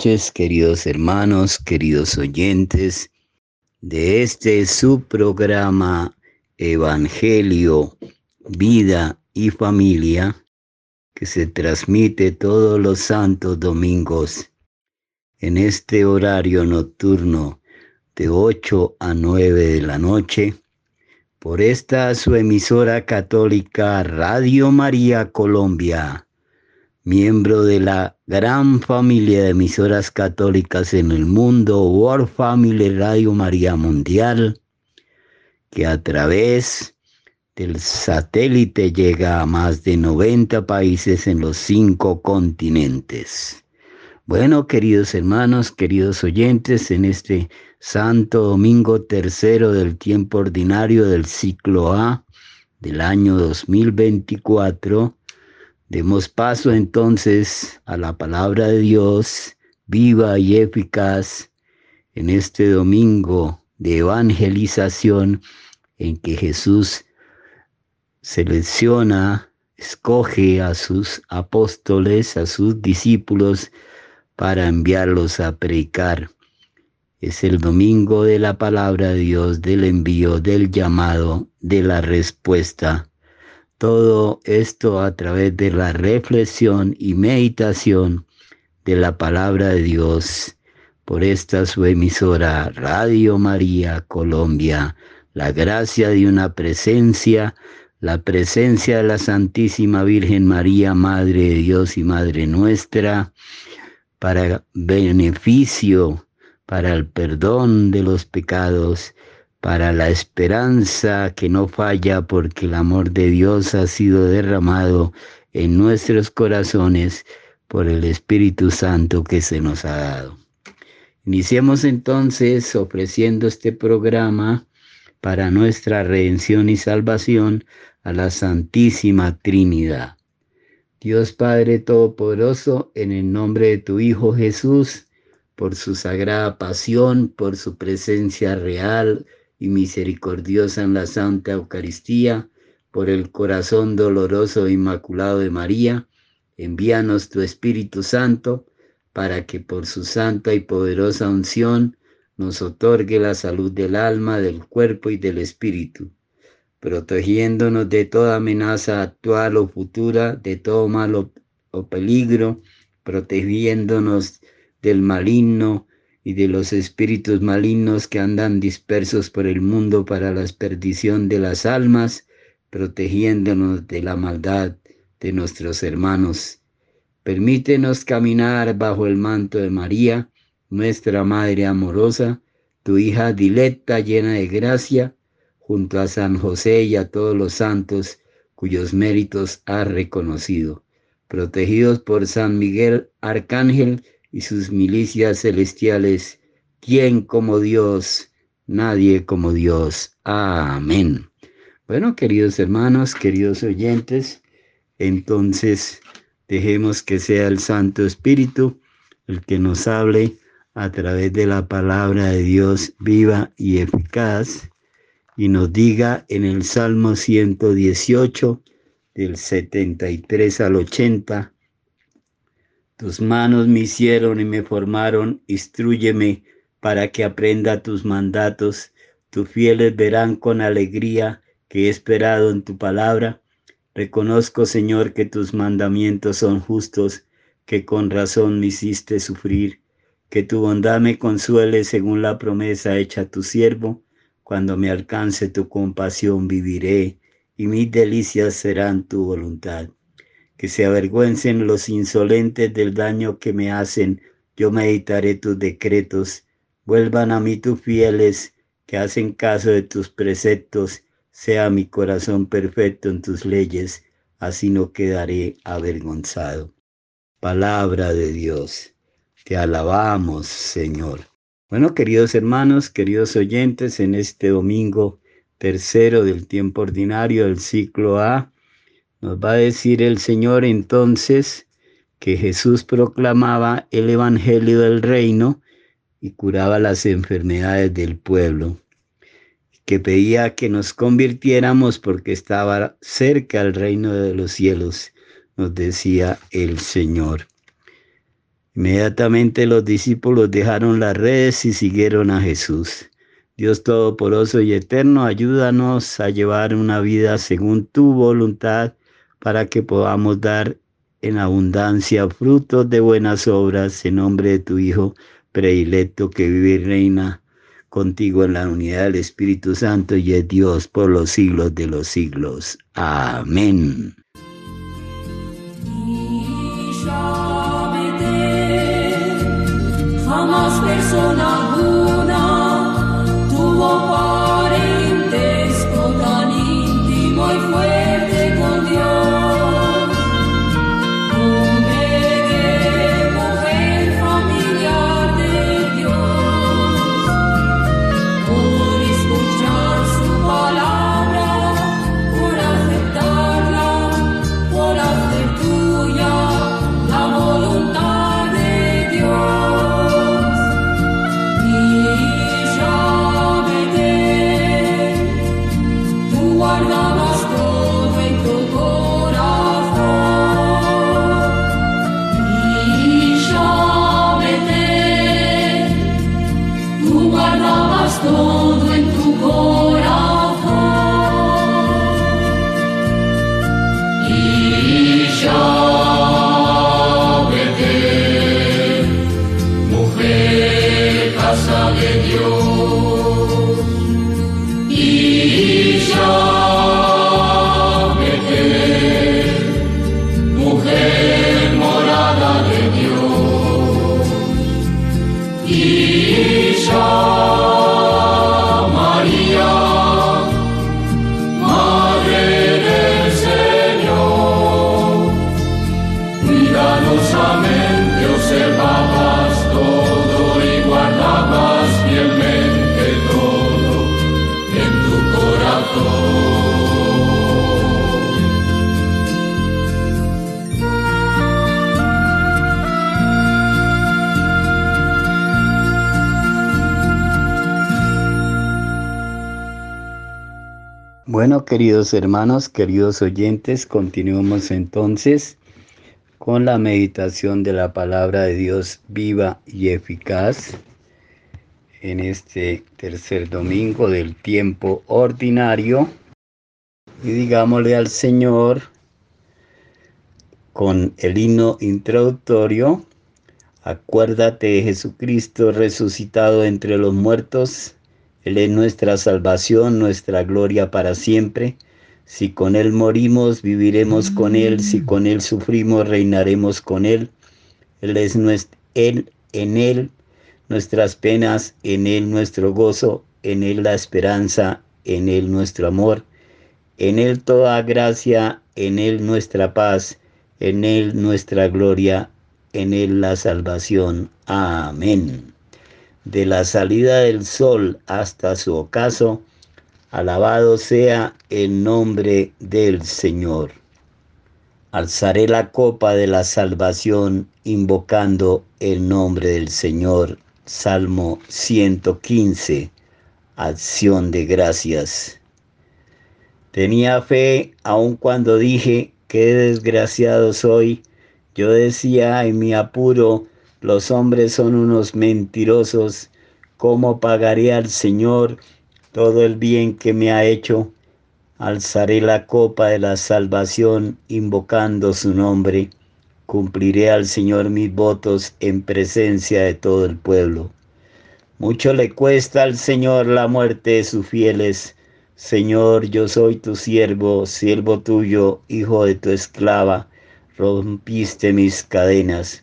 noches, queridos hermanos, queridos oyentes de este su programa Evangelio, Vida y Familia, que se transmite todos los santos domingos en este horario nocturno de 8 a 9 de la noche por esta su emisora católica Radio María Colombia, miembro de la gran familia de emisoras católicas en el mundo, World Family Radio María Mundial, que a través del satélite llega a más de 90 países en los cinco continentes. Bueno, queridos hermanos, queridos oyentes, en este Santo Domingo tercero del tiempo ordinario del ciclo A del año 2024, demos paso entonces a la palabra de Dios viva y eficaz en este domingo de evangelización en que Jesús selecciona, escoge a sus apóstoles, a sus discípulos, para enviarlos a predicar. Es el domingo de la palabra de Dios, del envío, del llamado, de la respuesta. Todo esto a través de la reflexión y meditación de la palabra de Dios por esta su emisora Radio María Colombia. La gracia de una presencia, la presencia de la Santísima Virgen María, Madre de Dios y Madre nuestra, para beneficio, para el perdón de los pecados, para la esperanza que no falla porque el amor de Dios ha sido derramado en nuestros corazones por el Espíritu Santo que se nos ha dado. Iniciemos entonces ofreciendo este programa para nuestra redención y salvación a la Santísima Trinidad. Dios Padre Todopoderoso, en el nombre de tu Hijo Jesús, por su sagrada pasión, por su presencia real y misericordiosa en la Santa Eucaristía, por el corazón doloroso e inmaculado de María, envíanos tu Espíritu Santo para que por su santa y poderosa unción nos otorgue la salud del alma, del cuerpo y del espíritu protegiéndonos de toda amenaza actual o futura, de todo mal o, peligro, protegiéndonos del maligno y de los espíritus malignos que andan dispersos por el mundo para la perdición de las almas, protegiéndonos de la maldad de nuestros hermanos. Permítenos caminar bajo el manto de María, nuestra Madre amorosa, tu hija dilecta, llena de gracia, junto a San José y a todos los santos cuyos méritos ha reconocido, protegidos por San Miguel Arcángel y sus milicias celestiales, ¿quién como Dios? Nadie como Dios. Amén. Bueno, queridos hermanos, queridos oyentes, entonces dejemos que sea el Santo Espíritu el que nos hable a través de la palabra de Dios viva y eficaz y nos diga en el Salmo 118, del 73 al 80, tus manos me hicieron y me formaron, instruyeme para que aprenda tus mandatos, tus fieles verán con alegría que he esperado en tu palabra. Reconozco, Señor, que tus mandamientos son justos, que con razón me hiciste sufrir, que tu bondad me consuele según la promesa hecha a tu siervo cuando me alcance tu compasión viviré y mis delicias serán tu voluntad. Que se avergüencen los insolentes del daño que me hacen, yo meditaré tus decretos. Vuelvan a mí tus fieles que hacen caso de tus preceptos sea mi corazón perfecto en tus leyes, así no quedaré avergonzado. Palabra de Dios, te alabamos, Señor. Bueno, queridos hermanos, queridos oyentes, en este domingo tercero del tiempo ordinario del ciclo A, nos va a decir el Señor entonces que Jesús proclamaba el Evangelio del Reino y curaba las enfermedades del pueblo que pedía que nos convirtiéramos porque estaba cerca el reino de los cielos, nos decía el Señor. Inmediatamente los discípulos dejaron las redes y siguieron a Jesús. Dios Todopoderoso y Eterno, ayúdanos a llevar una vida según tu voluntad para que podamos dar en abundancia frutos de buenas obras en nombre de tu Hijo predilecto que vive y reina contigo en la unidad del Espíritu Santo y es Dios por los siglos de los siglos. Amén. 一生。Bueno, queridos hermanos, queridos oyentes, continuamos entonces con la meditación de la palabra de Dios viva y eficaz en este tercer domingo del tiempo ordinario. Y digámosle al Señor con el himno introductorio, acuérdate de Jesucristo resucitado entre los muertos él es nuestra salvación, nuestra gloria para siempre. Si con Él morimos, viviremos con Él. Si con Él sufrimos, reinaremos con Él. Él es nuestro, Él, en Él nuestras penas, en Él nuestro gozo, en Él la esperanza, en Él nuestro amor. En Él toda gracia, en Él nuestra paz, en Él nuestra gloria, en Él la salvación. Amén de la salida del sol hasta su ocaso, alabado sea el nombre del Señor. Alzaré la copa de la salvación invocando el nombre del Señor. Salmo 115. Acción de gracias. Tenía fe aun cuando dije, qué desgraciado soy. Yo decía en mi apuro, los hombres son unos mentirosos. ¿Cómo pagaré al Señor todo el bien que me ha hecho? Alzaré la copa de la salvación invocando su nombre. Cumpliré al Señor mis votos en presencia de todo el pueblo. Mucho le cuesta al Señor la muerte de sus fieles. Señor, yo soy tu siervo, siervo tuyo, hijo de tu esclava. Rompiste mis cadenas.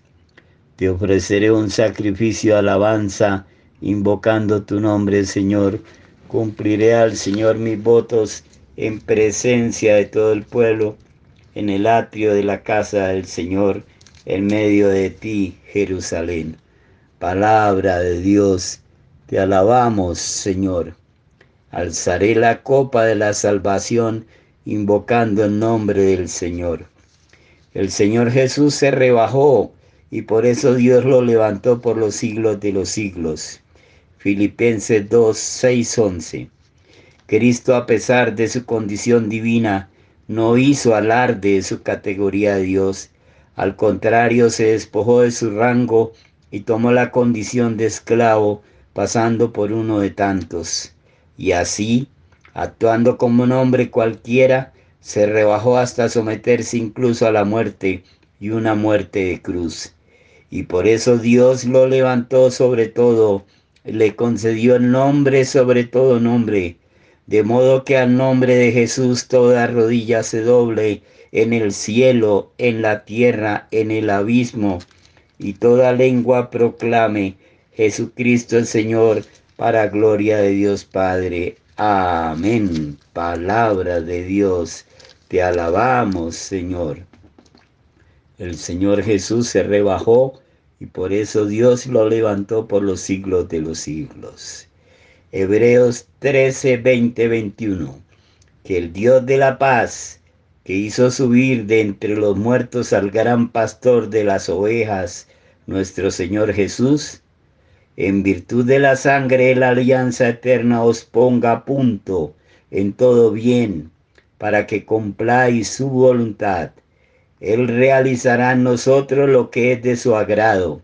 Te ofreceré un sacrificio alabanza, invocando tu nombre, Señor. Cumpliré al Señor mis votos en presencia de todo el pueblo, en el atrio de la casa del Señor, en medio de ti, Jerusalén. Palabra de Dios, te alabamos, Señor. Alzaré la copa de la salvación, invocando el nombre del Señor. El Señor Jesús se rebajó y por eso Dios lo levantó por los siglos de los siglos. Filipenses 2, 6, 11. Cristo, a pesar de su condición divina, no hizo alarde de su categoría de Dios. Al contrario, se despojó de su rango y tomó la condición de esclavo, pasando por uno de tantos. Y así, actuando como un hombre cualquiera, se rebajó hasta someterse incluso a la muerte y una muerte de cruz. Y por eso Dios lo levantó sobre todo, le concedió el nombre sobre todo nombre, de modo que al nombre de Jesús toda rodilla se doble en el cielo, en la tierra, en el abismo, y toda lengua proclame Jesucristo el Señor, para gloria de Dios Padre. Amén. Palabra de Dios. Te alabamos, Señor. El Señor Jesús se rebajó y por eso Dios lo levantó por los siglos de los siglos. Hebreos 13, 20, 21. Que el Dios de la paz, que hizo subir de entre los muertos al gran pastor de las ovejas, nuestro Señor Jesús, en virtud de la sangre de la alianza eterna os ponga a punto en todo bien, para que cumpláis su voluntad él realizará en nosotros lo que es de su agrado,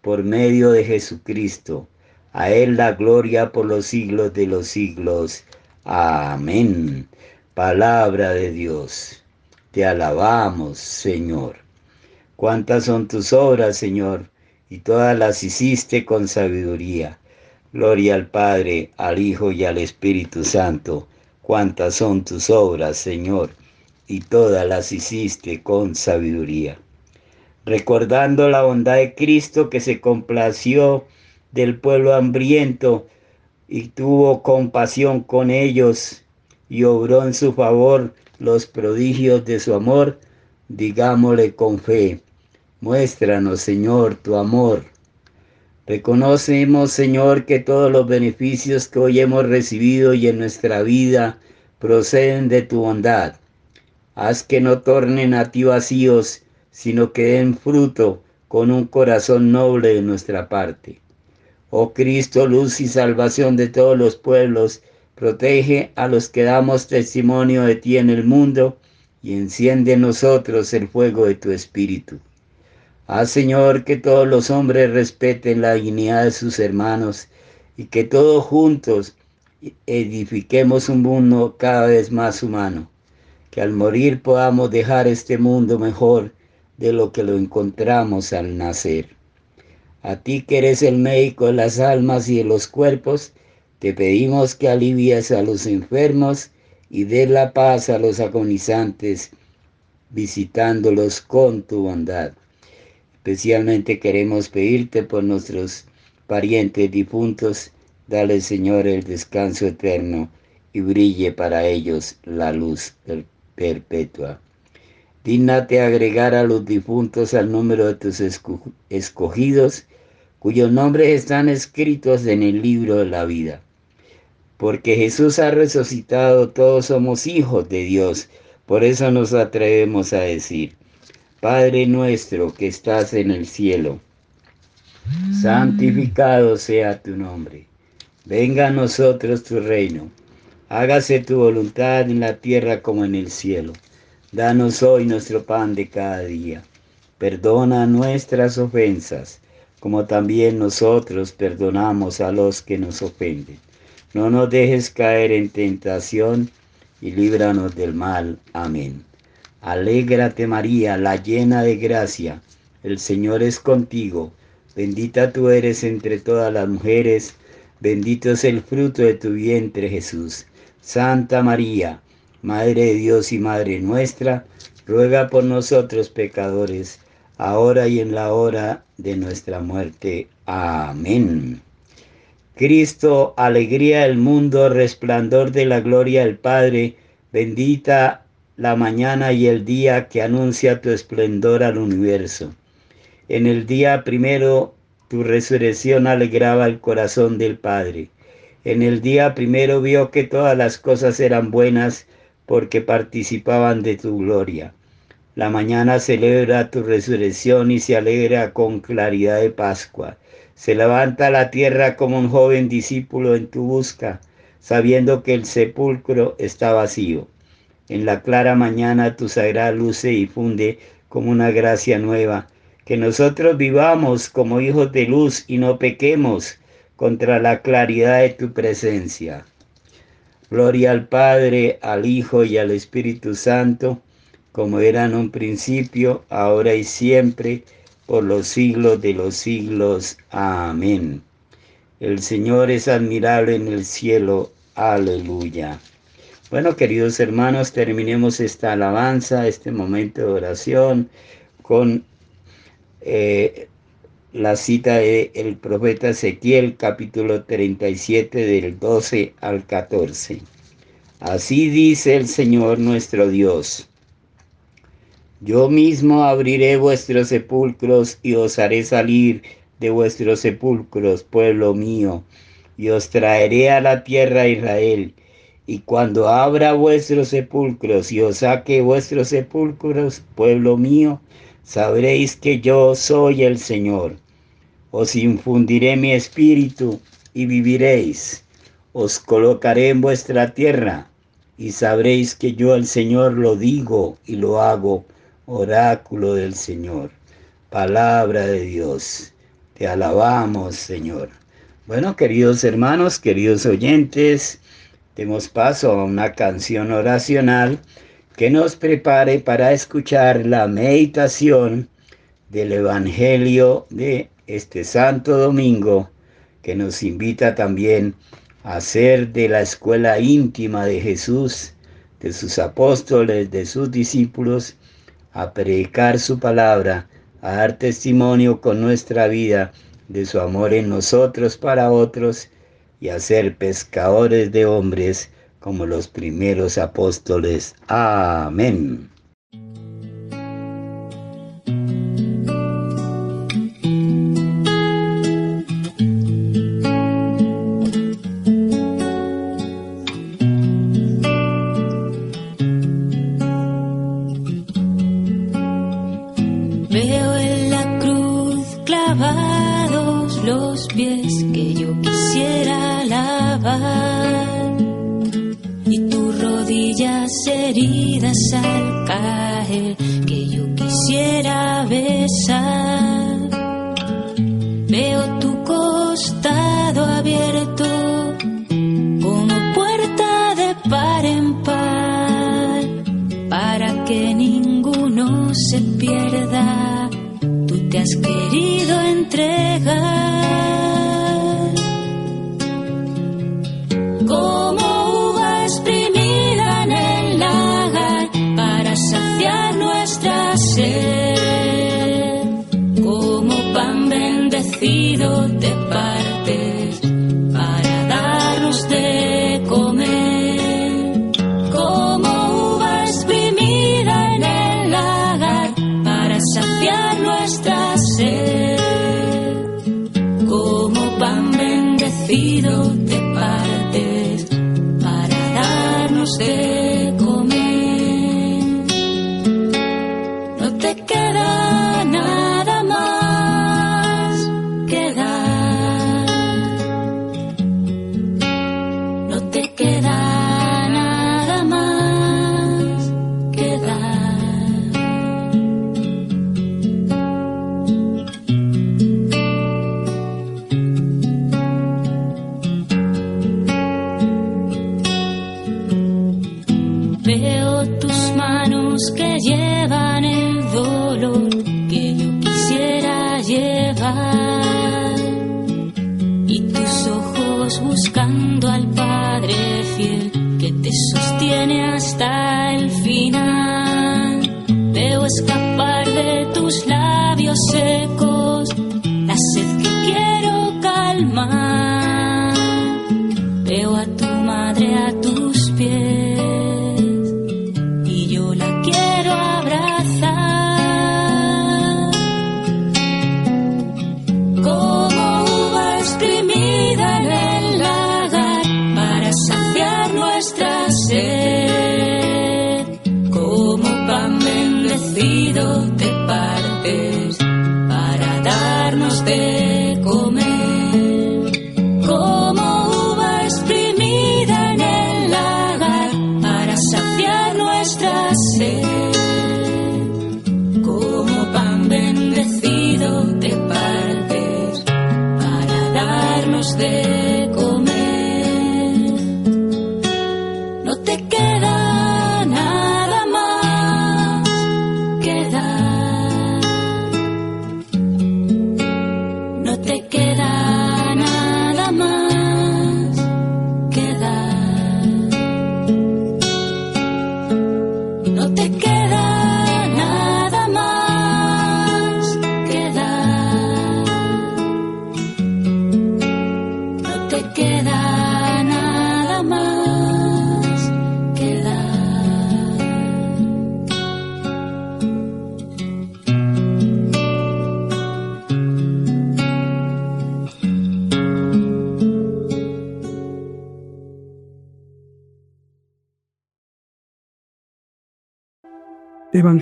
por medio de Jesucristo. A Él la gloria por los siglos de los siglos. Amén. Palabra de Dios. Te alabamos, Señor. Cuántas son tus obras, Señor, y todas las hiciste con sabiduría. Gloria al Padre, al Hijo y al Espíritu Santo. Cuántas son tus obras, Señor y todas las hiciste con sabiduría. Recordando la bondad de Cristo que se complació del pueblo hambriento y tuvo compasión con ellos y obró en su favor los prodigios de su amor, digámosle con fe, muéstranos Señor tu amor. Reconocemos Señor que todos los beneficios que hoy hemos recibido y en nuestra vida proceden de tu bondad Haz que no tornen a ti vacíos, sino que den fruto con un corazón noble de nuestra parte. Oh Cristo, luz y salvación de todos los pueblos, protege a los que damos testimonio de ti en el mundo y enciende en nosotros el fuego de tu espíritu. Haz, Señor, que todos los hombres respeten la dignidad de sus hermanos y que todos juntos edifiquemos un mundo cada vez más humano que al morir podamos dejar este mundo mejor de lo que lo encontramos al nacer. A ti que eres el médico de las almas y de los cuerpos, te pedimos que alivies a los enfermos y dé la paz a los agonizantes, visitándolos con tu bondad. Especialmente queremos pedirte por nuestros parientes difuntos, dale Señor el descanso eterno y brille para ellos la luz del perpetua. Dígnate agregar a los difuntos al número de tus escogidos, cuyos nombres están escritos en el libro de la vida. Porque Jesús ha resucitado, todos somos hijos de Dios. Por eso nos atrevemos a decir, Padre nuestro que estás en el cielo, santificado sea tu nombre. Venga a nosotros tu reino Hágase tu voluntad en la tierra como en el cielo. Danos hoy nuestro pan de cada día. Perdona nuestras ofensas, como también nosotros perdonamos a los que nos ofenden. No nos dejes caer en tentación y líbranos del mal. Amén. Alégrate María, la llena de gracia. El Señor es contigo. Bendita tú eres entre todas las mujeres. Bendito es el fruto de tu vientre Jesús. Santa María, Madre de Dios y Madre nuestra, ruega por nosotros pecadores, ahora y en la hora de nuestra muerte. Amén. Cristo, alegría del mundo, resplandor de la gloria del Padre, Bendita la mañana y el día que anuncia tu esplendor al universo. En el día primero tu resurrección alegraba el corazón del Padre. En el día primero vio que todas las cosas eran buenas porque participaban de tu gloria. La mañana celebra tu resurrección y se alegra con claridad de Pascua. Se levanta la tierra como un joven discípulo en tu busca, sabiendo que el sepulcro está vacío. En la clara mañana tu sagrada luz se difunde como una gracia nueva. Que nosotros vivamos como hijos de luz y no pequemos contra la claridad de tu presencia. Gloria al Padre, al Hijo y al Espíritu Santo, como era en un principio, ahora y siempre, por los siglos de los siglos. Amén. El Señor es admirable en el cielo. Aleluya. Bueno, queridos hermanos, terminemos esta alabanza, este momento de oración, con eh, la cita del el profeta Ezequiel, capítulo 37, del 12 al 14. Así dice el Señor nuestro Dios. Yo mismo abriré vuestros sepulcros y os haré salir de vuestros sepulcros, pueblo mío, y os traeré a la tierra de Israel. Y cuando abra vuestros sepulcros y os saque vuestros sepulcros, pueblo mío, sabréis que yo soy el Señor. Os infundiré mi espíritu y viviréis. Os colocaré en vuestra tierra y sabréis que yo el Señor lo digo y lo hago oráculo del Señor, palabra de Dios. Te alabamos, Señor. Bueno, queridos hermanos, queridos oyentes, demos paso a una canción oracional que nos prepare para escuchar la meditación del Evangelio de este Santo Domingo, que nos invita también a ser de la escuela íntima de Jesús, de sus apóstoles, de sus discípulos, a predicar su palabra, a dar testimonio con nuestra vida de su amor en nosotros para otros y a ser pescadores de hombres como los primeros apóstoles. Amén.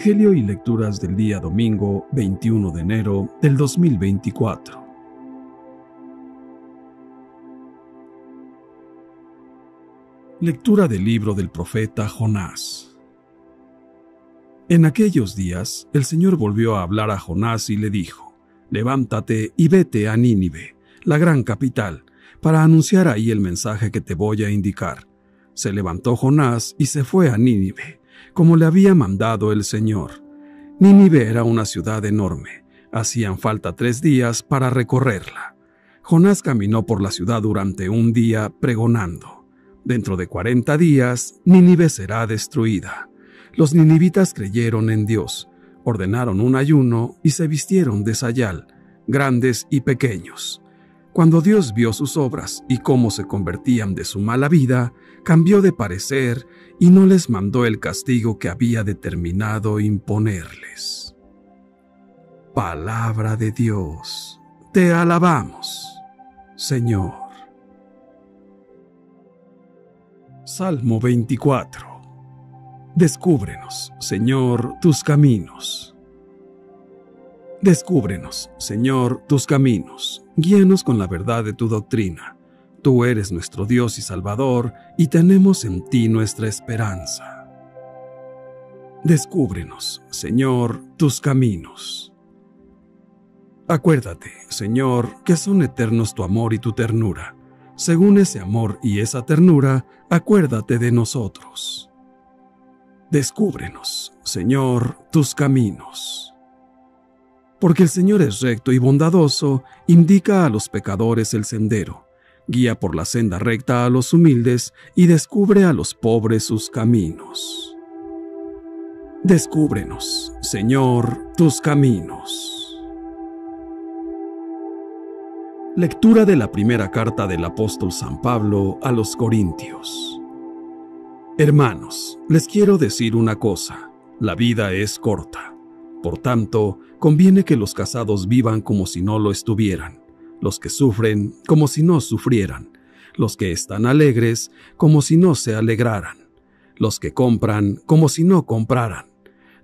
Evangelio y lecturas del día domingo 21 de enero del 2024. Lectura del libro del profeta Jonás. En aquellos días el Señor volvió a hablar a Jonás y le dijo, Levántate y vete a Nínive, la gran capital, para anunciar ahí el mensaje que te voy a indicar. Se levantó Jonás y se fue a Nínive como le había mandado el Señor. Nínive era una ciudad enorme. Hacían falta tres días para recorrerla. Jonás caminó por la ciudad durante un día pregonando. Dentro de cuarenta días, Nínive será destruida. Los ninivitas creyeron en Dios, ordenaron un ayuno y se vistieron de sayal, grandes y pequeños. Cuando Dios vio sus obras y cómo se convertían de su mala vida, cambió de parecer y no les mandó el castigo que había determinado imponerles. Palabra de Dios, te alabamos, Señor. Salmo 24. Descúbrenos, Señor, tus caminos. Descúbrenos, Señor, tus caminos, guíanos con la verdad de tu doctrina. Tú eres nuestro Dios y Salvador, y tenemos en ti nuestra esperanza. Descúbrenos, Señor, tus caminos. Acuérdate, Señor, que son eternos tu amor y tu ternura. Según ese amor y esa ternura, acuérdate de nosotros. Descúbrenos, Señor, tus caminos. Porque el Señor es recto y bondadoso, indica a los pecadores el sendero, guía por la senda recta a los humildes y descubre a los pobres sus caminos. Descúbrenos, Señor, tus caminos. Lectura de la primera carta del apóstol San Pablo a los Corintios. Hermanos, les quiero decir una cosa, la vida es corta. Por tanto, conviene que los casados vivan como si no lo estuvieran, los que sufren como si no sufrieran, los que están alegres como si no se alegraran, los que compran como si no compraran,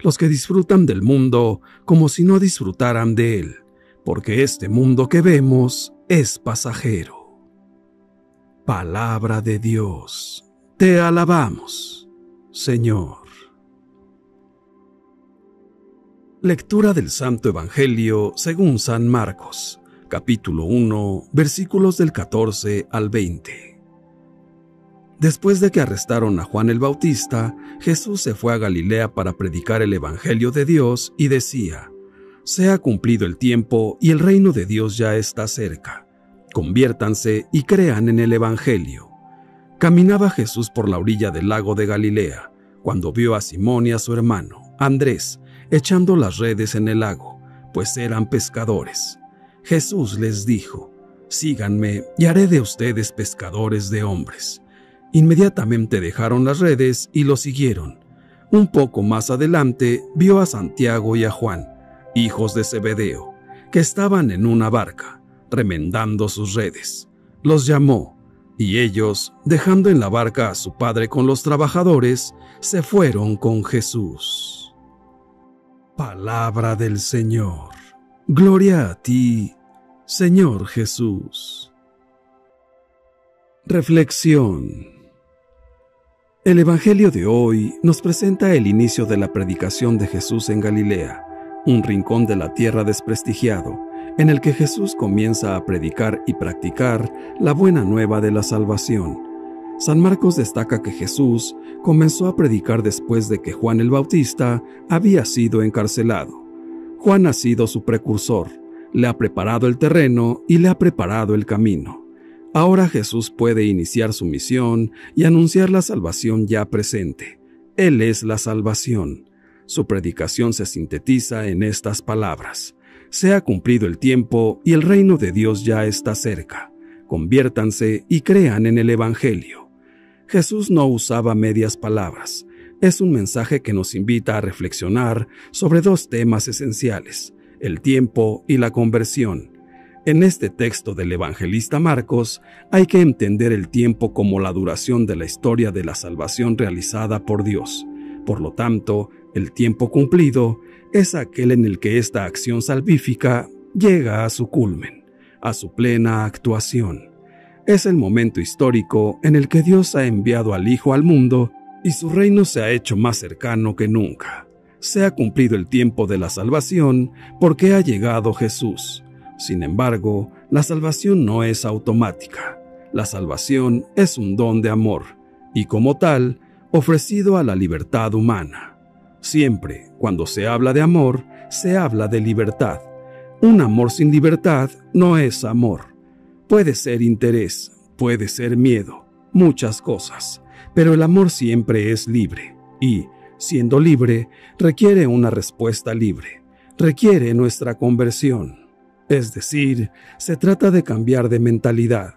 los que disfrutan del mundo como si no disfrutaran de él, porque este mundo que vemos es pasajero. Palabra de Dios, te alabamos, Señor. Lectura del Santo Evangelio según San Marcos, capítulo 1, versículos del 14 al 20. Después de que arrestaron a Juan el Bautista, Jesús se fue a Galilea para predicar el Evangelio de Dios y decía, Se ha cumplido el tiempo y el reino de Dios ya está cerca. Conviértanse y crean en el Evangelio. Caminaba Jesús por la orilla del lago de Galilea, cuando vio a Simón y a su hermano, Andrés, echando las redes en el lago, pues eran pescadores. Jesús les dijo, Síganme y haré de ustedes pescadores de hombres. Inmediatamente dejaron las redes y lo siguieron. Un poco más adelante vio a Santiago y a Juan, hijos de Zebedeo, que estaban en una barca, remendando sus redes. Los llamó, Y ellos, dejando en la barca a su padre con los trabajadores, se fueron con Jesús. Palabra del Señor. Gloria a ti, Señor Jesús. Reflexión. El Evangelio de hoy nos presenta el inicio de la predicación de Jesús en Galilea, un rincón de la tierra desprestigiado, en el que Jesús comienza a predicar y practicar la buena nueva de la salvación. San Marcos destaca que Jesús comenzó a predicar después de que Juan el Bautista había sido encarcelado. Juan ha sido su precursor, le ha preparado el terreno y le ha preparado el camino. Ahora Jesús puede iniciar su misión y anunciar la salvación ya presente. Él es la salvación. Su predicación se sintetiza en estas palabras se ha cumplido el tiempo y el reino de Dios ya está cerca. Conviértanse y crean en el Evangelio. Jesús no usaba medias palabras. Es un mensaje que nos invita a reflexionar sobre dos temas esenciales, el tiempo y la conversión. En este texto del evangelista Marcos hay que entender el tiempo como la duración de la historia de la salvación realizada por Dios. Por lo tanto, el tiempo cumplido es aquel en el que esta acción salvífica llega a su culmen, a su plena actuación. Es el momento histórico en el que Dios ha enviado al Hijo al mundo y su reino se ha hecho más cercano que nunca. Se ha cumplido el tiempo de la salvación porque ha llegado Jesús. Sin embargo, la salvación no es automática. La salvación es un don de amor y como tal, ofrecido a la libertad humana. Siempre, cuando se habla de amor, se habla de libertad. Un amor sin libertad no es amor. Puede ser interés, puede ser miedo, muchas cosas, pero el amor siempre es libre y, siendo libre, requiere una respuesta libre, requiere nuestra conversión. Es decir, se trata de cambiar de mentalidad.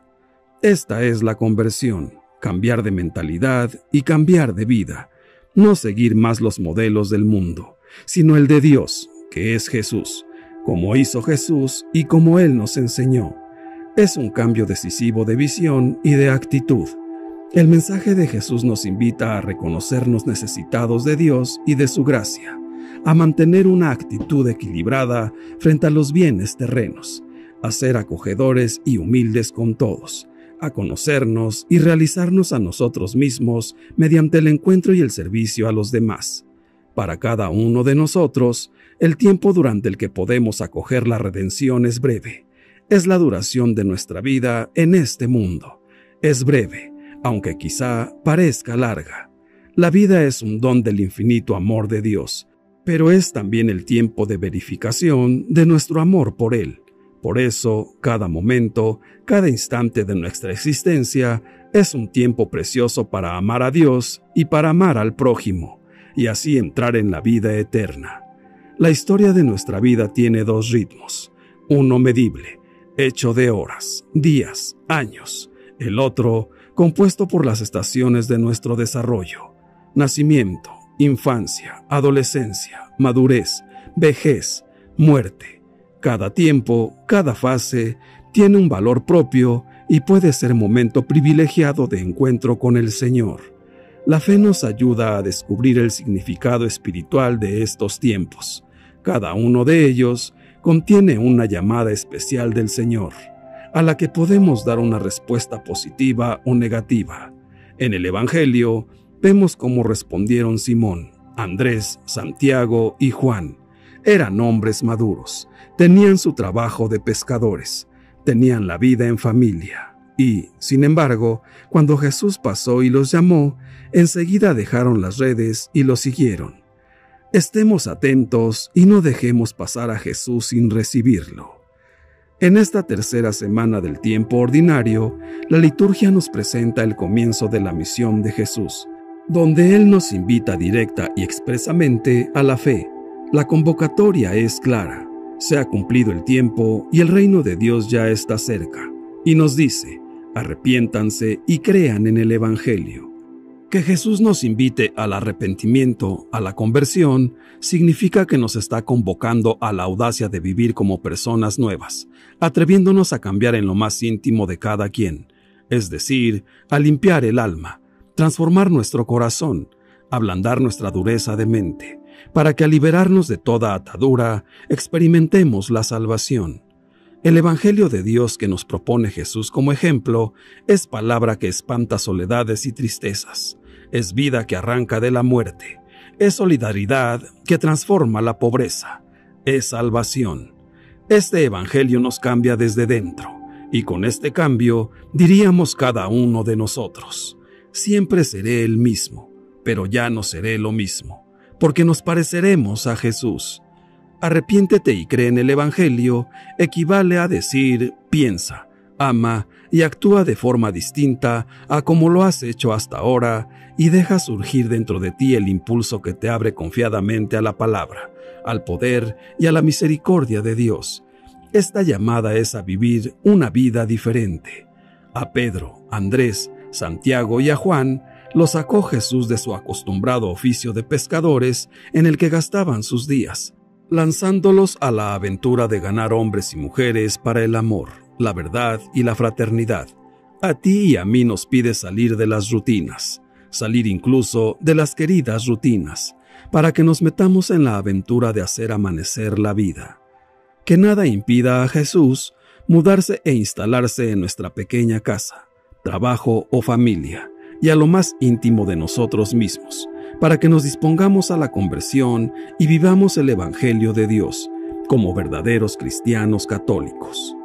Esta es la conversión, cambiar de mentalidad y cambiar de vida no seguir más los modelos del mundo, sino el de Dios, que es Jesús, como hizo Jesús y como Él nos enseñó. Es un cambio decisivo de visión y de actitud. El mensaje de Jesús nos invita a reconocernos necesitados de Dios y de su gracia, a mantener una actitud equilibrada frente a los bienes terrenos, a ser acogedores y humildes con todos, a conocernos y realizarnos a nosotros mismos mediante el encuentro y el servicio a los demás. Para cada uno de nosotros, el tiempo durante el que podemos acoger la redención es breve. Es la duración de nuestra vida en este mundo. Es breve, aunque quizá parezca larga. La vida es un don del infinito amor de Dios, pero es también el tiempo de verificación de nuestro amor por Él. Por eso, cada momento, cada instante de nuestra existencia es un tiempo precioso para amar a Dios y para amar al prójimo, y así entrar en la vida eterna. La historia de nuestra vida tiene dos ritmos, uno medible, hecho de horas, días, años, el otro compuesto por las estaciones de nuestro desarrollo, nacimiento, infancia, adolescencia, madurez, vejez, muerte cada tiempo, cada fase, tiene un valor propio y puede ser momento privilegiado de encuentro con el Señor. La fe nos ayuda a descubrir el significado espiritual de estos tiempos. Cada uno de ellos contiene una llamada especial del Señor, a la que podemos dar una respuesta positiva o negativa. En el Evangelio vemos cómo respondieron Simón, Andrés, Santiago y Juan. Eran hombres maduros, Tenían su trabajo de pescadores, tenían la vida en familia, y, sin embargo, cuando Jesús pasó y los llamó, enseguida dejaron las redes y lo siguieron. Estemos atentos y no dejemos pasar a Jesús sin recibirlo. En esta tercera semana del tiempo ordinario, la liturgia nos presenta el comienzo de la misión de Jesús, donde Él nos invita directa y expresamente a la fe. La convocatoria es clara. Se ha cumplido el tiempo y el reino de Dios ya está cerca. Y nos dice, arrepiéntanse y crean en el Evangelio. Que Jesús nos invite al arrepentimiento, a la conversión, significa que nos está convocando a la audacia de vivir como personas nuevas, atreviéndonos a cambiar en lo más íntimo de cada quien. es decir, a limpiar el alma, transformar nuestro corazón, ablandar nuestra dureza de mente, para que al liberarnos de toda atadura experimentemos la salvación. El Evangelio de Dios que nos propone Jesús como ejemplo es palabra que espanta soledades y tristezas, es vida que arranca de la muerte, es solidaridad que transforma la pobreza, es salvación. Este Evangelio nos cambia desde dentro, y con este cambio diríamos cada uno de nosotros, siempre seré el mismo, pero ya no seré lo mismo, porque nos pareceremos a Jesús. Arrepiéntete y cree en el Evangelio equivale a decir piensa, ama y actúa de forma distinta a como lo has hecho hasta ahora y deja surgir dentro de ti el impulso que te abre confiadamente a la palabra, al poder y a la misericordia de Dios. Esta llamada es a vivir una vida diferente. A Pedro, Andrés, Santiago y a Juan lo sacó Jesús de su acostumbrado oficio de pescadores en el que gastaban sus días lanzándolos a la aventura de ganar hombres y mujeres para el amor, la verdad y la fraternidad. A ti y a mí nos pide salir de las rutinas, salir incluso de las queridas rutinas, para que nos metamos en la aventura de hacer amanecer la vida. Que nada impida a Jesús mudarse e instalarse en nuestra pequeña casa, trabajo o familia, y a lo más íntimo de nosotros mismos, para que nos dispongamos a la conversión y vivamos el Evangelio de Dios como verdaderos cristianos católicos.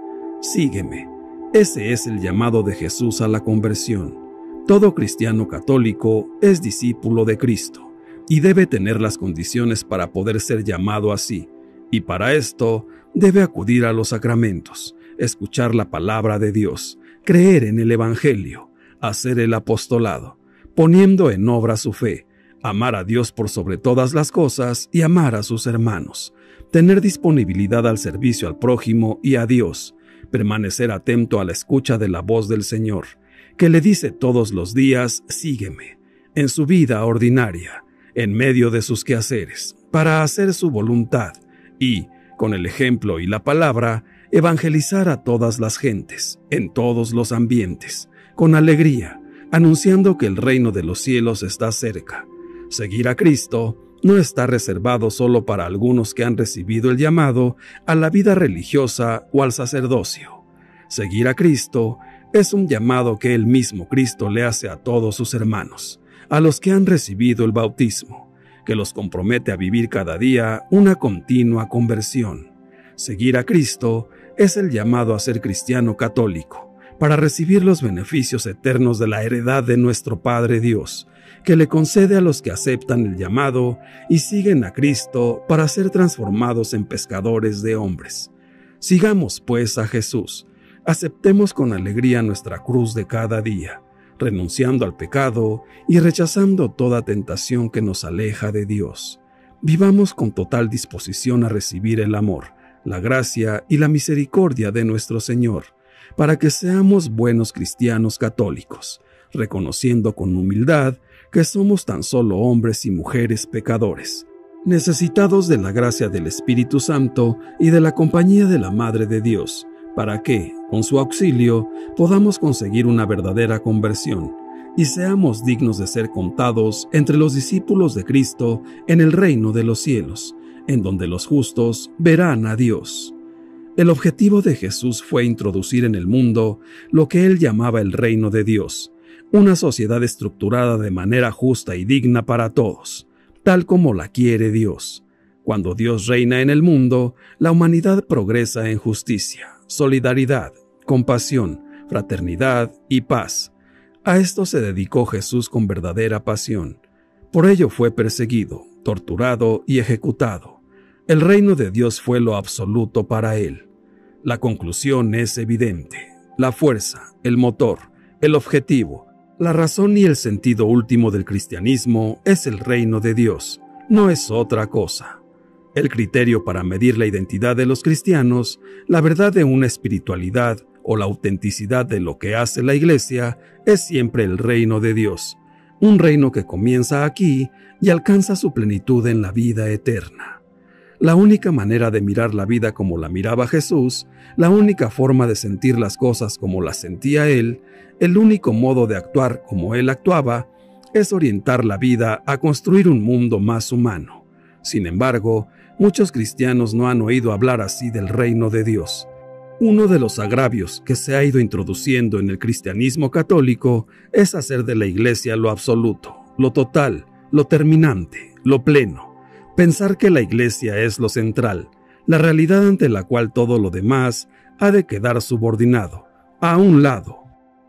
Sígueme. Ese es el llamado de Jesús a la conversión. Todo cristiano católico es discípulo de Cristo y debe tener las condiciones para poder ser llamado así, y para esto debe acudir a los sacramentos, escuchar la palabra de Dios, creer en el Evangelio, hacer el apostolado, poniendo en obra su fe, amar a Dios por sobre todas las cosas y amar a sus hermanos, tener disponibilidad al servicio al prójimo y a Dios, permanecer atento a la escucha de la voz del Señor, que le dice todos los días, sígueme, en su vida ordinaria, en medio de sus quehaceres, para hacer su voluntad y, con el ejemplo y la palabra, evangelizar a todas las gentes, en todos los ambientes, con alegría, anunciando que el reino de los cielos está cerca, Seguir a Cristo no está reservado solo para algunos que han recibido el llamado a la vida religiosa o al sacerdocio. Seguir a Cristo es un llamado que el mismo Cristo le hace a todos sus hermanos, a los que han recibido el bautismo, que los compromete a vivir cada día una continua conversión. Seguir a Cristo es el llamado a ser cristiano católico, para recibir los beneficios eternos de la heredad de nuestro Padre Dios, que le concede a los que aceptan el llamado y siguen a Cristo para ser transformados en pescadores de hombres. Sigamos pues a Jesús, aceptemos con alegría nuestra cruz de cada día, renunciando al pecado y rechazando toda tentación que nos aleja de Dios. Vivamos con total disposición a recibir el amor, la gracia y la misericordia de nuestro Señor, para que seamos buenos cristianos católicos, reconociendo con humildad que somos tan solo hombres y mujeres pecadores, necesitados de la gracia del Espíritu Santo y de la compañía de la Madre de Dios, para que, con su auxilio, podamos conseguir una verdadera conversión y seamos dignos de ser contados entre los discípulos de Cristo en el reino de los cielos, en donde los justos verán a Dios. El objetivo de Jesús fue introducir en el mundo lo que él llamaba el reino de Dios, una sociedad estructurada de manera justa y digna para todos, tal como la quiere Dios. Cuando Dios reina en el mundo, la humanidad progresa en justicia, solidaridad, compasión, fraternidad y paz. A esto se dedicó Jesús con verdadera pasión. Por ello fue perseguido, torturado y ejecutado. El reino de Dios fue lo absoluto para él. La conclusión es evidente. La fuerza, el motor, el objetivo, la razón y el sentido último del cristianismo es el reino de Dios, no es otra cosa. El criterio para medir la identidad de los cristianos, la verdad de una espiritualidad o la autenticidad de lo que hace la Iglesia es siempre el reino de Dios, un reino que comienza aquí y alcanza su plenitud en la vida eterna. la única manera de mirar la vida como la miraba Jesús, la única forma de sentir las cosas como las sentía Él, el único modo de actuar como Él actuaba, es orientar la vida a construir un mundo más humano. Sin embargo, muchos cristianos no han oído hablar así del reino de Dios. Uno de los agravios que se ha ido introduciendo en el cristianismo católico es hacer de la Iglesia lo absoluto, lo total, lo terminante, lo pleno. Pensar que la Iglesia es lo central, la realidad ante la cual todo lo demás ha de quedar subordinado, a un lado.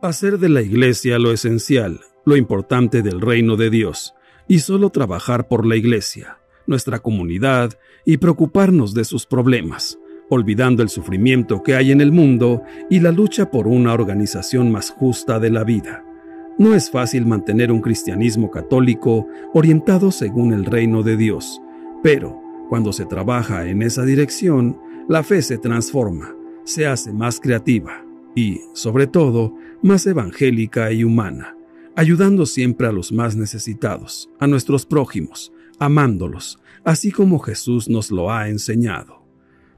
Hacer de la Iglesia lo esencial, lo importante del reino de Dios, y solo trabajar por la Iglesia, nuestra comunidad, y preocuparnos de sus problemas olvidando el sufrimiento que hay en el mundo y la lucha por una organización más justa de la vida. No es fácil mantener un cristianismo católico orientado según el reino de Dios, pero cuando se trabaja en esa dirección, la fe se transforma, se hace más creativa y, sobre todo, más evangélica y humana, ayudando siempre a los más necesitados, a nuestros prójimos, amándolos, así como Jesús nos lo ha enseñado.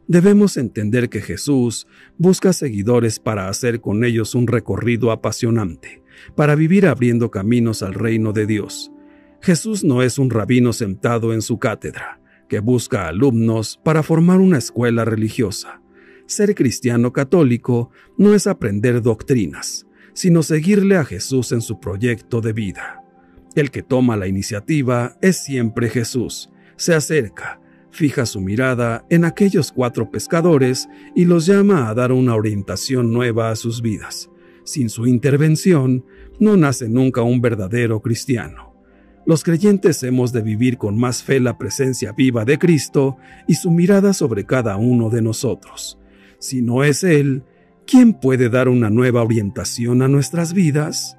Debemos entender que Jesús busca seguidores para hacer con ellos un recorrido apasionante, para vivir abriendo caminos al reino de Dios. Jesús no es un rabino sentado en su cátedra, que busca alumnos para formar una escuela religiosa. Ser cristiano católico no es aprender doctrinas, sino seguirle a Jesús en su proyecto de vida. El que toma la iniciativa es siempre Jesús, se acerca, fija su mirada en aquellos cuatro pescadores y los llama a dar una orientación nueva a sus vidas. Sin su intervención, no nace nunca un verdadero cristiano. Los creyentes hemos de vivir con más fe la presencia viva de Cristo y su mirada sobre cada uno de nosotros. Si no es Él, ¿quién puede dar una nueva orientación a nuestras vidas?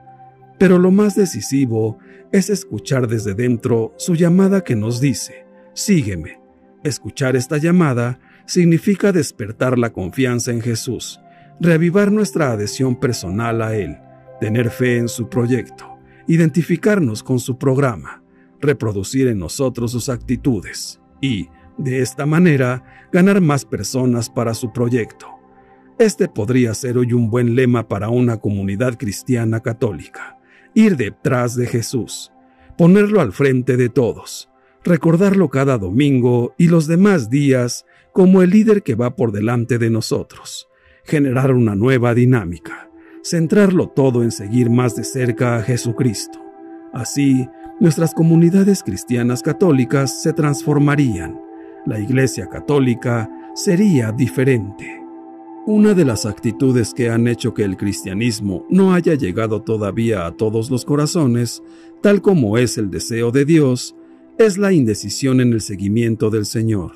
Pero lo más decisivo es escuchar desde dentro su llamada que nos dice, sígueme, Escuchar esta llamada significa despertar la confianza en Jesús, reavivar nuestra adhesión personal a Él, tener fe en su proyecto, identificarnos con su programa, reproducir en nosotros sus actitudes y, de esta manera, ganar más personas para su proyecto. Este podría ser hoy un buen lema para una comunidad cristiana católica. Ir detrás de Jesús, ponerlo al frente de todos, recordarlo cada domingo y los demás días como el líder que va por delante de nosotros, generar una nueva dinámica, centrarlo todo en seguir más de cerca a Jesucristo. Así, nuestras comunidades cristianas católicas se transformarían, la Iglesia católica sería diferente. Una de las actitudes que han hecho que el cristianismo no haya llegado todavía a todos los corazones, tal como es el deseo de Dios, es la indecisión en el seguimiento del Señor.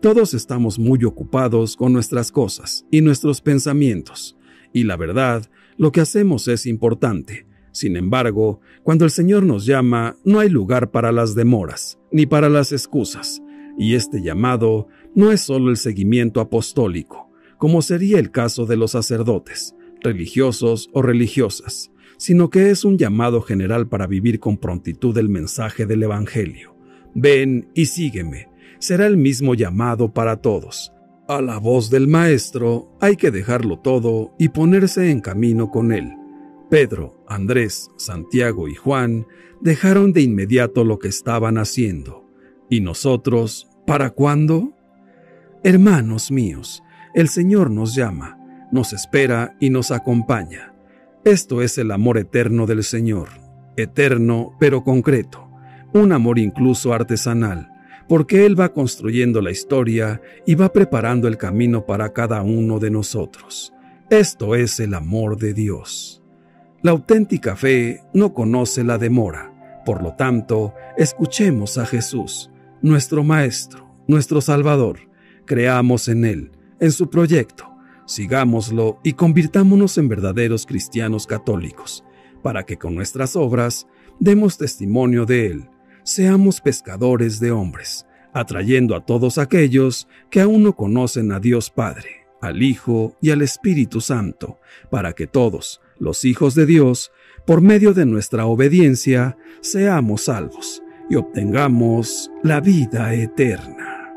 Todos estamos muy ocupados con nuestras cosas y nuestros pensamientos, y la verdad, lo que hacemos es importante. Sin embargo, cuando el Señor nos llama, no hay lugar para las demoras, ni para las excusas, y este llamado no es solo el seguimiento apostólico, como sería el caso de los sacerdotes, religiosos o religiosas, sino que es un llamado general para vivir con prontitud el mensaje del Evangelio. Ven y sígueme. Será el mismo llamado para todos. A la voz del Maestro hay que dejarlo todo y ponerse en camino con él. Pedro, Andrés, Santiago y Juan dejaron de inmediato lo que estaban haciendo. ¿Y nosotros, para cuándo? Hermanos míos, el Señor nos llama, nos espera y nos acompaña. Esto es el amor eterno del Señor, eterno pero concreto un amor incluso artesanal, porque Él va construyendo la historia y va preparando el camino para cada uno de nosotros. Esto es el amor de Dios. La auténtica fe no conoce la demora, por lo tanto, escuchemos a Jesús, nuestro Maestro, nuestro Salvador, creamos en Él, en su proyecto, sigámoslo y convirtámonos en verdaderos cristianos católicos, para que con nuestras obras demos testimonio de Él seamos pescadores de hombres, atrayendo a todos aquellos que aún no conocen a Dios Padre, al Hijo y al Espíritu Santo, para que todos, los hijos de Dios, por medio de nuestra obediencia, seamos salvos y obtengamos la vida eterna.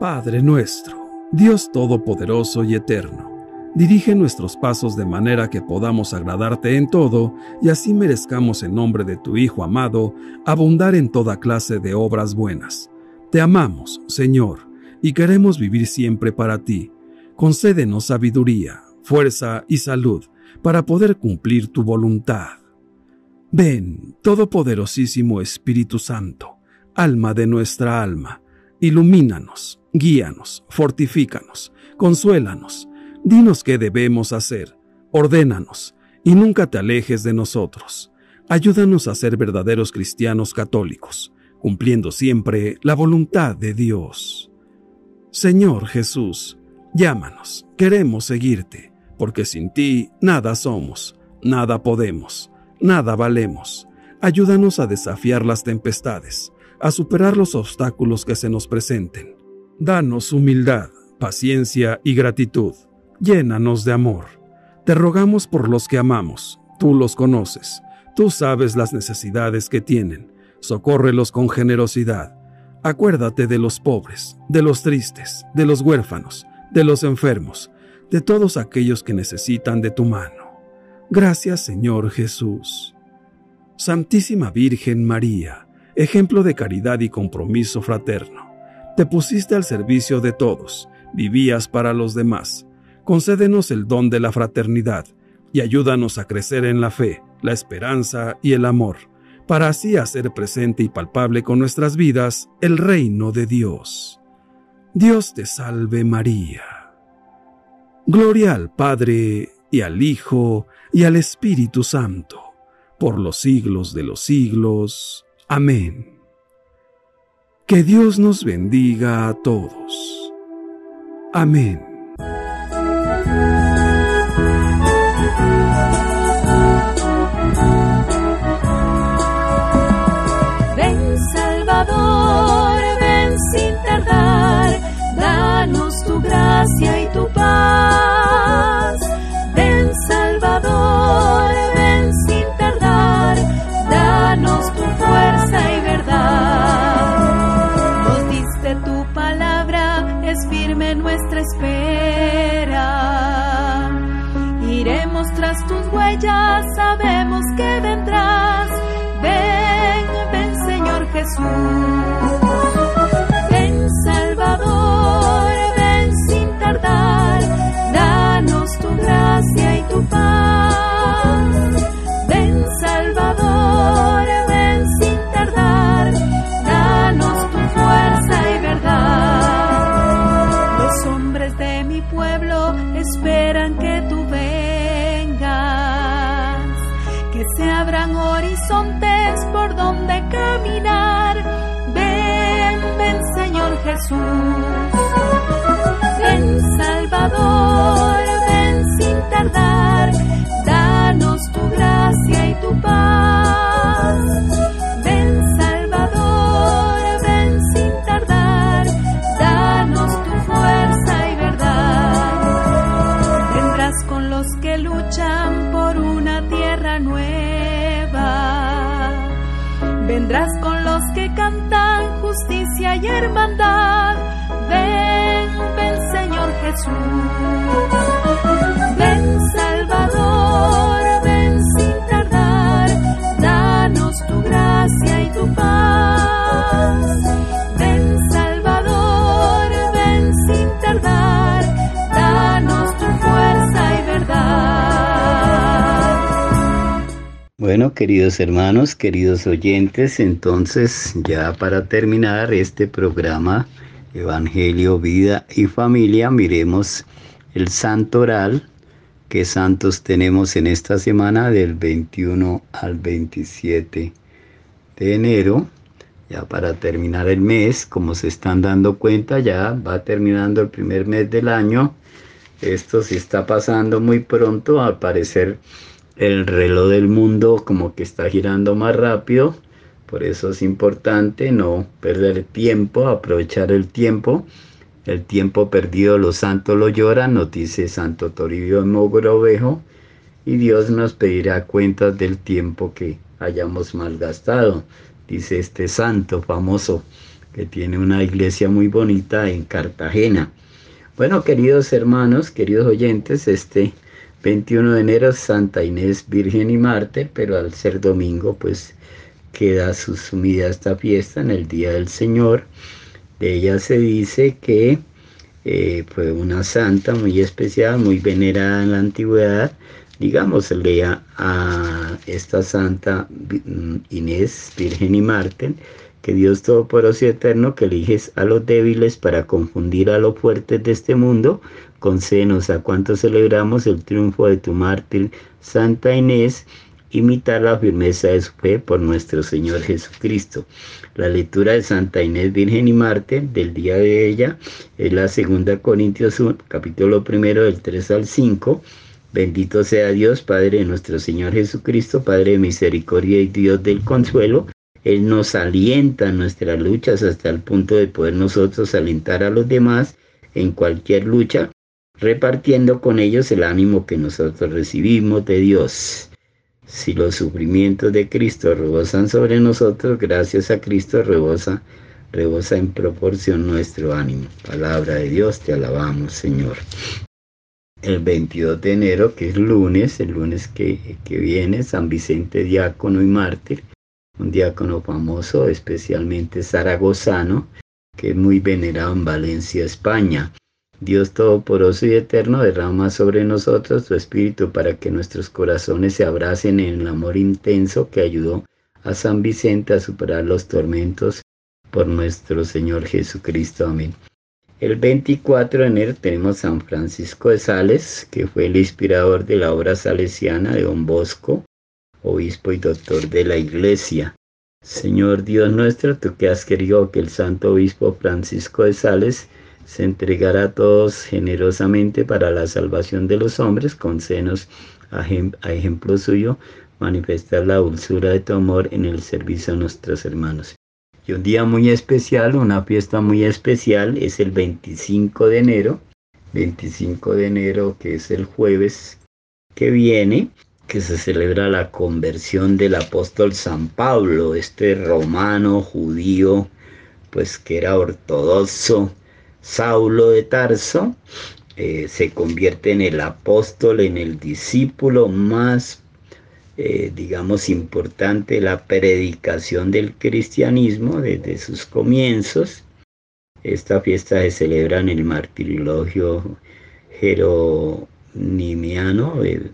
Padre nuestro, Dios Todopoderoso y Eterno, dirige nuestros pasos de manera que podamos agradarte en todo y así merezcamos en nombre de tu Hijo amado abundar en toda clase de obras buenas. Te amamos, Señor, y queremos vivir siempre para ti. Concédenos sabiduría, fuerza y salud para poder cumplir tu voluntad. Ven, Todopoderosísimo Espíritu Santo, alma de nuestra alma, ilumínanos, guíanos, fortifícanos, consuélanos, dinos qué debemos hacer, ordénanos, y nunca te alejes de nosotros. Ayúdanos a ser verdaderos cristianos católicos, cumpliendo siempre la voluntad de Dios. Señor Jesús, llámanos, queremos seguirte, porque sin ti nada somos, nada podemos, nada valemos. Ayúdanos a desafiar las tempestades, a superar los obstáculos que se nos presenten. Danos humildad, paciencia y gratitud. Llénanos de amor. Te rogamos por los que amamos. Tú los conoces. Tú sabes las necesidades que tienen. Socórrelos con generosidad. Acuérdate de los pobres, de los tristes, de los huérfanos, de los enfermos, de todos aquellos que necesitan de tu mano. Gracias Señor Jesús. Santísima Virgen María, ejemplo de caridad y compromiso fraterno, te pusiste al servicio de todos, vivías para los demás. Concédenos el don de la fraternidad y ayúdanos a crecer en la fe, la esperanza y el amor, para así hacer presente y palpable con nuestras vidas el reino de Dios. Dios te salve María. Gloria al Padre y al Hijo y al Espíritu Santo, por los siglos de los siglos. Amén. Que Dios nos bendiga a todos. Amén. Ven Salvador, ven sin tardar, danos tu gracia y tu paz. Ven Salvador, ven sin tardar, danos tu tus huellas, sabemos que vendrás. Ven, ven Señor Jesús. Ven Salvador, ven sin tardar. Danos tu gracia y tu paz. Se abran horizontes por donde caminar. Ven, ven Señor Jesús. Ven Salvador, ven sin tardar. Danos tu gracia y tu paz. Hermandad. Ven, ven Señor Jesús. Bueno, queridos hermanos, queridos oyentes, entonces ya para terminar este programa Evangelio, Vida y Familia, miremos el santo oral, qué santos tenemos en esta semana del 21 al 27 de enero. Ya para terminar el mes, como se están dando cuenta, ya va terminando el primer mes del año. Esto se está pasando muy pronto, al parecer el reloj del mundo como que está girando más rápido. Por eso es importante no perder tiempo, aprovechar el tiempo. El tiempo perdido los santos lo lloran, nos dice Santo Toribio Mogrovejo, y Dios nos pedirá cuentas del tiempo que hayamos malgastado, dice este santo famoso. que tiene una iglesia muy bonita en Cartagena. Bueno, queridos hermanos, queridos oyentes, este 21 de enero Santa Inés Virgen y Mártir, pero al ser domingo pues queda susumida esta fiesta en el Día del Señor. De ella se dice que eh, fue una santa muy especial, muy venerada en la antigüedad. Digamos, lea a esta santa mm, Inés, Virgen y Mártir, que Dios Todopoderoso y Eterno, que eliges a los débiles para confundir a los fuertes de este mundo, concédenos a cuantos celebramos el triunfo de tu mártir, Santa Inés, imitar la firmeza de su fe por nuestro Señor Jesucristo. La lectura de Santa Inés Virgen y Marte del día de ella es la segunda Corintios 1, capítulo primero del 3 al 5. Bendito sea Dios, Padre de nuestro Señor Jesucristo, Padre de misericordia y Dios del consuelo. Él nos alienta en nuestras luchas hasta el punto de poder nosotros alentar a los demás en cualquier lucha, repartiendo con ellos el ánimo que nosotros recibimos de Dios. Si los sufrimientos de Cristo rebosan sobre nosotros, gracias a Cristo rebosa, rebosa en proporción nuestro ánimo. Palabra de Dios, te alabamos, Señor. El 22 de enero, que es lunes, el lunes que, que viene, San Vicente Diácono y Mártir, un diácono famoso, especialmente zaragozano, que es muy venerado en Valencia, España. Dios Todopoderoso y Eterno, derrama sobre nosotros tu Espíritu para que nuestros corazones se abracen en el amor intenso que ayudó a San Vicente a superar los tormentos por nuestro Señor Jesucristo. Amén. El 24 de enero tenemos San Francisco de Sales, que fue el inspirador de la obra salesiana de Don Bosco, obispo y doctor de la Iglesia. Señor Dios nuestro, tú que has querido que el santo obispo Francisco de Sales se entregará a todos generosamente para la salvación de los hombres, con senos a, ejemplo suyo, manifestar la dulzura de tu amor en el servicio a nuestros hermanos. Y un día muy especial, una fiesta muy especial, es el 25 de enero, 25 de enero que es el jueves que viene, que se celebra la conversión del apóstol San Pablo, este romano judío, pues que era ortodoxo, Saulo de Tarso eh, se convierte en el apóstol, en el discípulo más, eh, digamos, importante de la predicación del cristianismo desde sus comienzos. Esta fiesta se celebra en el martirilogio jeronimiano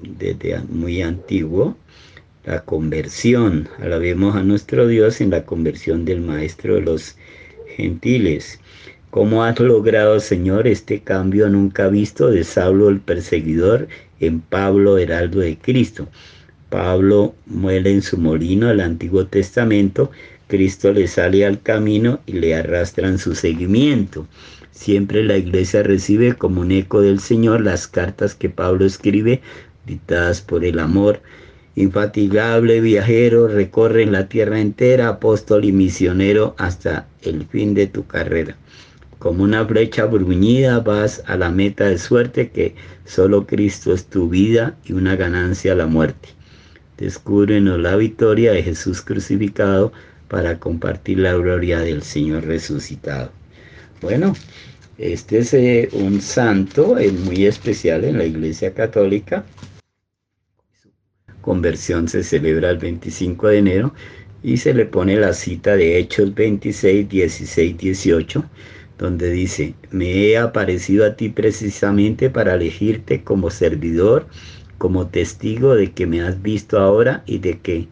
desde muy antiguo. La conversión, alabemos a nuestro Dios en la conversión del Maestro de los gentiles. ¿Cómo has logrado, Señor, este cambio nunca visto de Saulo el perseguidor en Pablo, heraldo de Cristo? Pablo muere en su molino al Antiguo Testamento, Cristo le sale al camino y le arrastra en su seguimiento. Siempre la iglesia recibe como un eco del Señor las cartas que Pablo escribe, dictadas por el amor. Infatigable viajero, recorre la tierra entera, apóstol y misionero hasta el fin de tu carrera. Como una flecha bruñida vas a la meta de suerte que solo Cristo es tu vida y una ganancia la muerte. Descúbrenos la victoria de Jesús crucificado para compartir la gloria del Señor resucitado. Bueno, este es eh, un santo es muy especial en la Iglesia Católica. Conversión se celebra el 25 de enero y se le pone la cita de Hechos 26, 16, 18 donde dice, me he aparecido a ti precisamente para elegirte como servidor, como testigo de que me has visto ahora y de que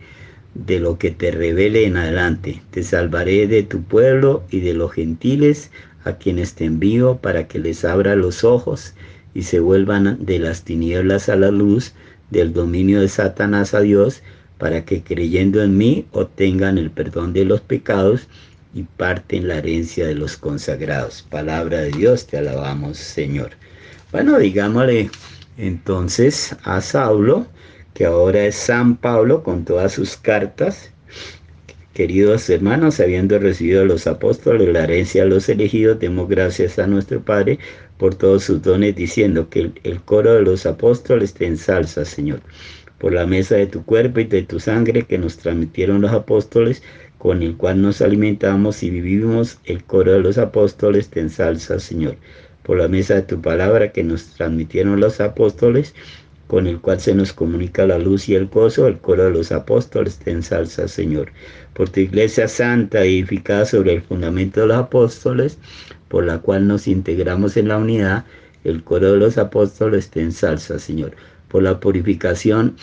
de lo que te revele en adelante. Te salvaré de tu pueblo y de los gentiles a quienes te envío para que les abra los ojos y se vuelvan de las tinieblas a la luz, del dominio de Satanás a Dios, para que creyendo en mí obtengan el perdón de los pecados y parten la herencia de los consagrados. Palabra de Dios, te alabamos, Señor. Bueno, digámosle entonces a Saulo, que ahora es San Pablo con todas sus cartas. Queridos hermanos, habiendo recibido los apóstoles la herencia de los elegidos, demos gracias a nuestro Padre por todos sus dones, diciendo que el, el coro de los apóstoles te ensalza, Señor, por la mesa de tu cuerpo y de tu sangre que nos transmitieron los apóstoles con el cual nos alimentamos y vivimos, el coro de los apóstoles te ensalza, Señor. Por la mesa de tu palabra que nos transmitieron los apóstoles, con el cual se nos comunica la luz y el gozo, el coro de los apóstoles te ensalza, Señor. Por tu iglesia santa edificada sobre el fundamento de los apóstoles, por la cual nos integramos en la unidad, el coro de los apóstoles te ensalza, Señor. Por la purificación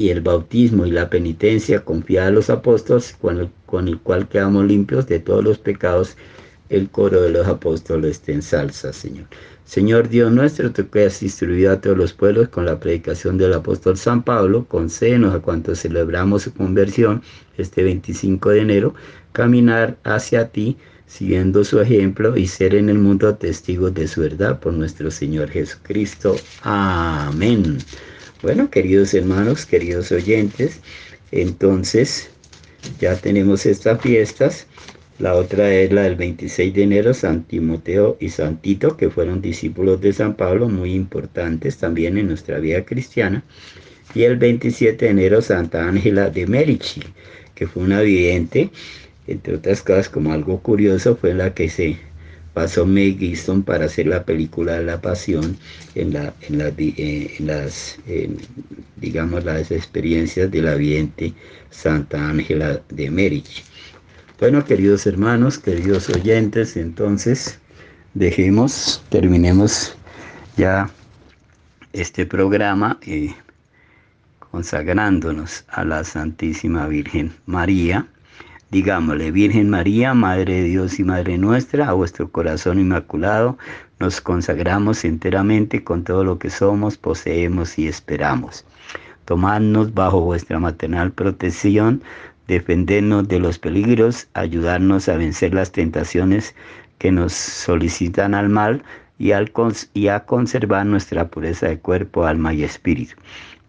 y el bautismo y la penitencia confiada a los apóstoles, con el, con el cual quedamos limpios de todos los pecados, el coro de los apóstoles te ensalza, Señor. Señor Dios nuestro, tú que has instruido a todos los pueblos con la predicación del apóstol San Pablo, concédenos a cuantos celebramos su conversión este 25 de enero, caminar hacia ti, siguiendo su ejemplo y ser en el mundo testigos de su verdad por nuestro Señor Jesucristo. Amén. Bueno, queridos hermanos, queridos oyentes, entonces ya tenemos estas fiestas la otra es la del 26 de enero, San Timoteo y San Tito, que fueron discípulos de San Pablo, muy importantes también en nuestra vida cristiana. Y el 27 de enero, Santa Ángela de Merici, que fue una vidente, entre otras cosas, como algo curioso, fue la que se pasó Meg Gibson para hacer la película la pasión en, la, en, eh, las, digamos, las experiencias de la vidente Santa Ángela de Merici. Bueno, queridos hermanos, queridos oyentes, entonces dejemos, terminemos ya este programa eh, consagrándonos a la Santísima Virgen María. Digámosle, Virgen María, Madre de Dios y Madre nuestra, a vuestro corazón inmaculado nos consagramos enteramente con todo lo que somos, poseemos y esperamos. Tomadnos bajo vuestra maternal protección defendernos de los peligros, ayudarnos a vencer las tentaciones que nos solicitan al mal y, a conservar nuestra pureza de cuerpo, alma y espíritu.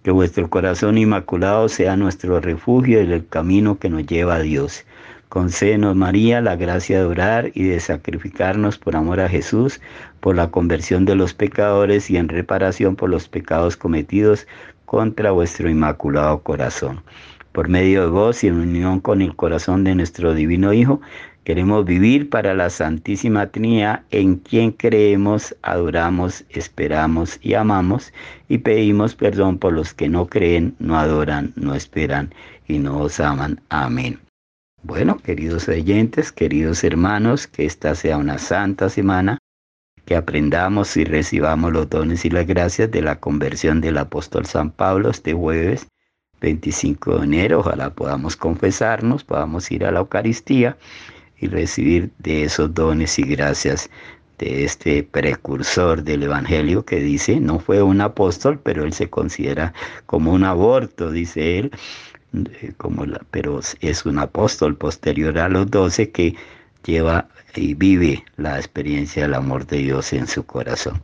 Que vuestro corazón inmaculado sea nuestro refugio y el camino que nos lleva a Dios. Concédenos, María, la gracia de orar y de sacrificarnos por amor a Jesús, por la conversión de los pecadores y en reparación por los pecados cometidos contra vuestro inmaculado corazón. Por medio de vos y en unión con el corazón de nuestro Divino Hijo, queremos vivir para la Santísima Trinidad en quien creemos, adoramos, esperamos y amamos y pedimos perdón por los que no creen, no adoran, no esperan y no os aman. Amén. Bueno, queridos oyentes, queridos hermanos, que esta sea una santa semana, que aprendamos y recibamos los dones y las gracias de la conversión del apóstol San Pablo este jueves 25 de enero, ojalá podamos confesarnos, podamos ir a la Eucaristía y recibir de esos dones y gracias de este precursor del Evangelio que dice, no fue un apóstol, pero él se considera como un aborto, dice él, como la, pero es un apóstol posterior a los doce que lleva y vive la experiencia del amor de Dios en su corazón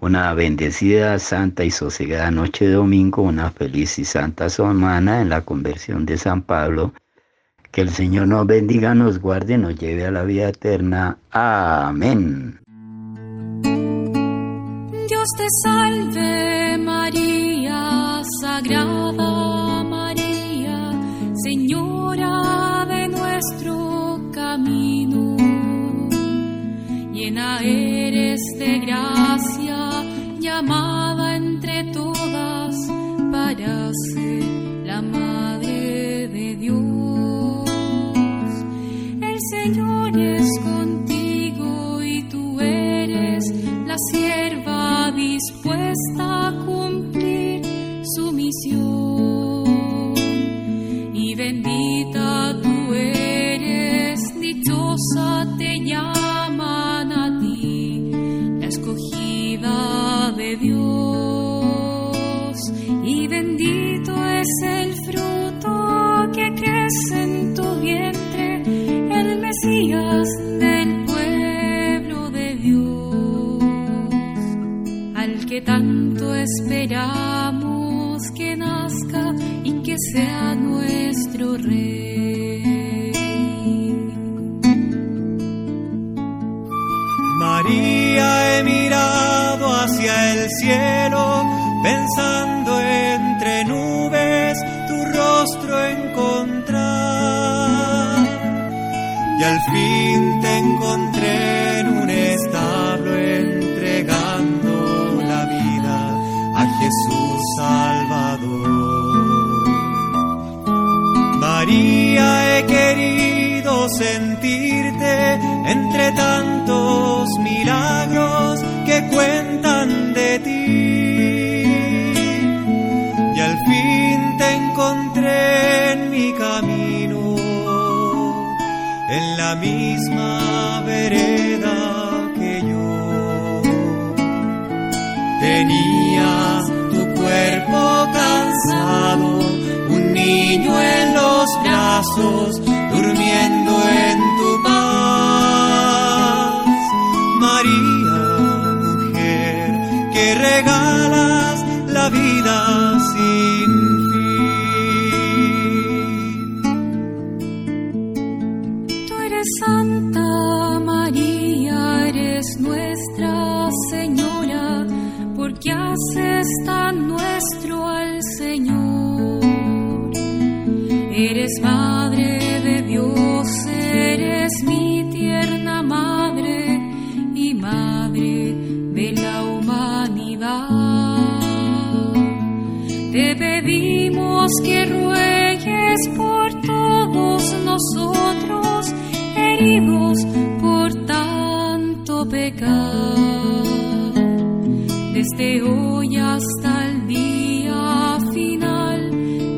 una bendecida, santa y sosegada noche de domingo, una feliz y santa semana en la conversión de San Pablo. Que el Señor nos bendiga, nos guarde, nos lleve a la vida eterna. Amén. Dios te salve María, Sagrada Eres de gracia amada entre todas para ser la madre de Dios. El Señor es contigo y tú eres la sierva dispuesta a cumplir su misión. Y bendita tú eres, dichosa te llaman es el fruto que crece tantos milagros que cuentan de ti. Y al fin te encontré en mi camino, en la misma vereda que yo. Tenía tu cuerpo cansado, un niño en los brazos, regalas la vida Te pedimos que ruegues por todos nosotros, heridos por tanto pecar. Desde hoy hasta el día final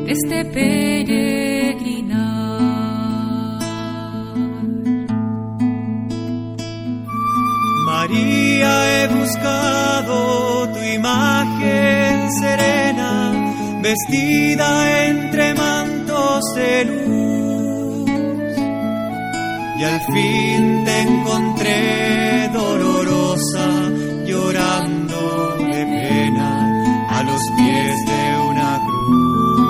de este peregrinar. María, he buscado tu imagen serena, vestida entre mantos de luz. Y al fin te encontré dolorosa, llorando de pena a los pies de una cruz.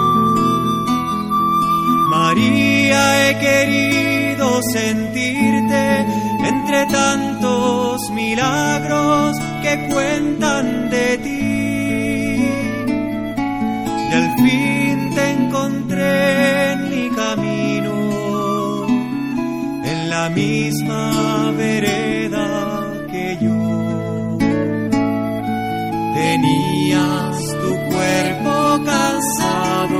María, he querido sentirte entre tantos milagros que cuentan de misma vereda que yo. Tenías tu cuerpo cansado,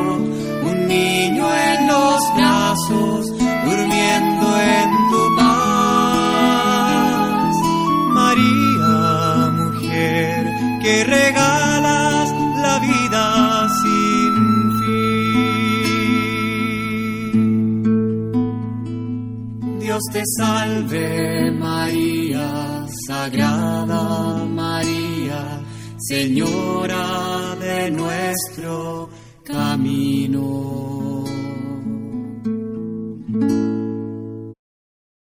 un niño en los brazos, durmiendo en salve María, Sagrada María, Señora de nuestro.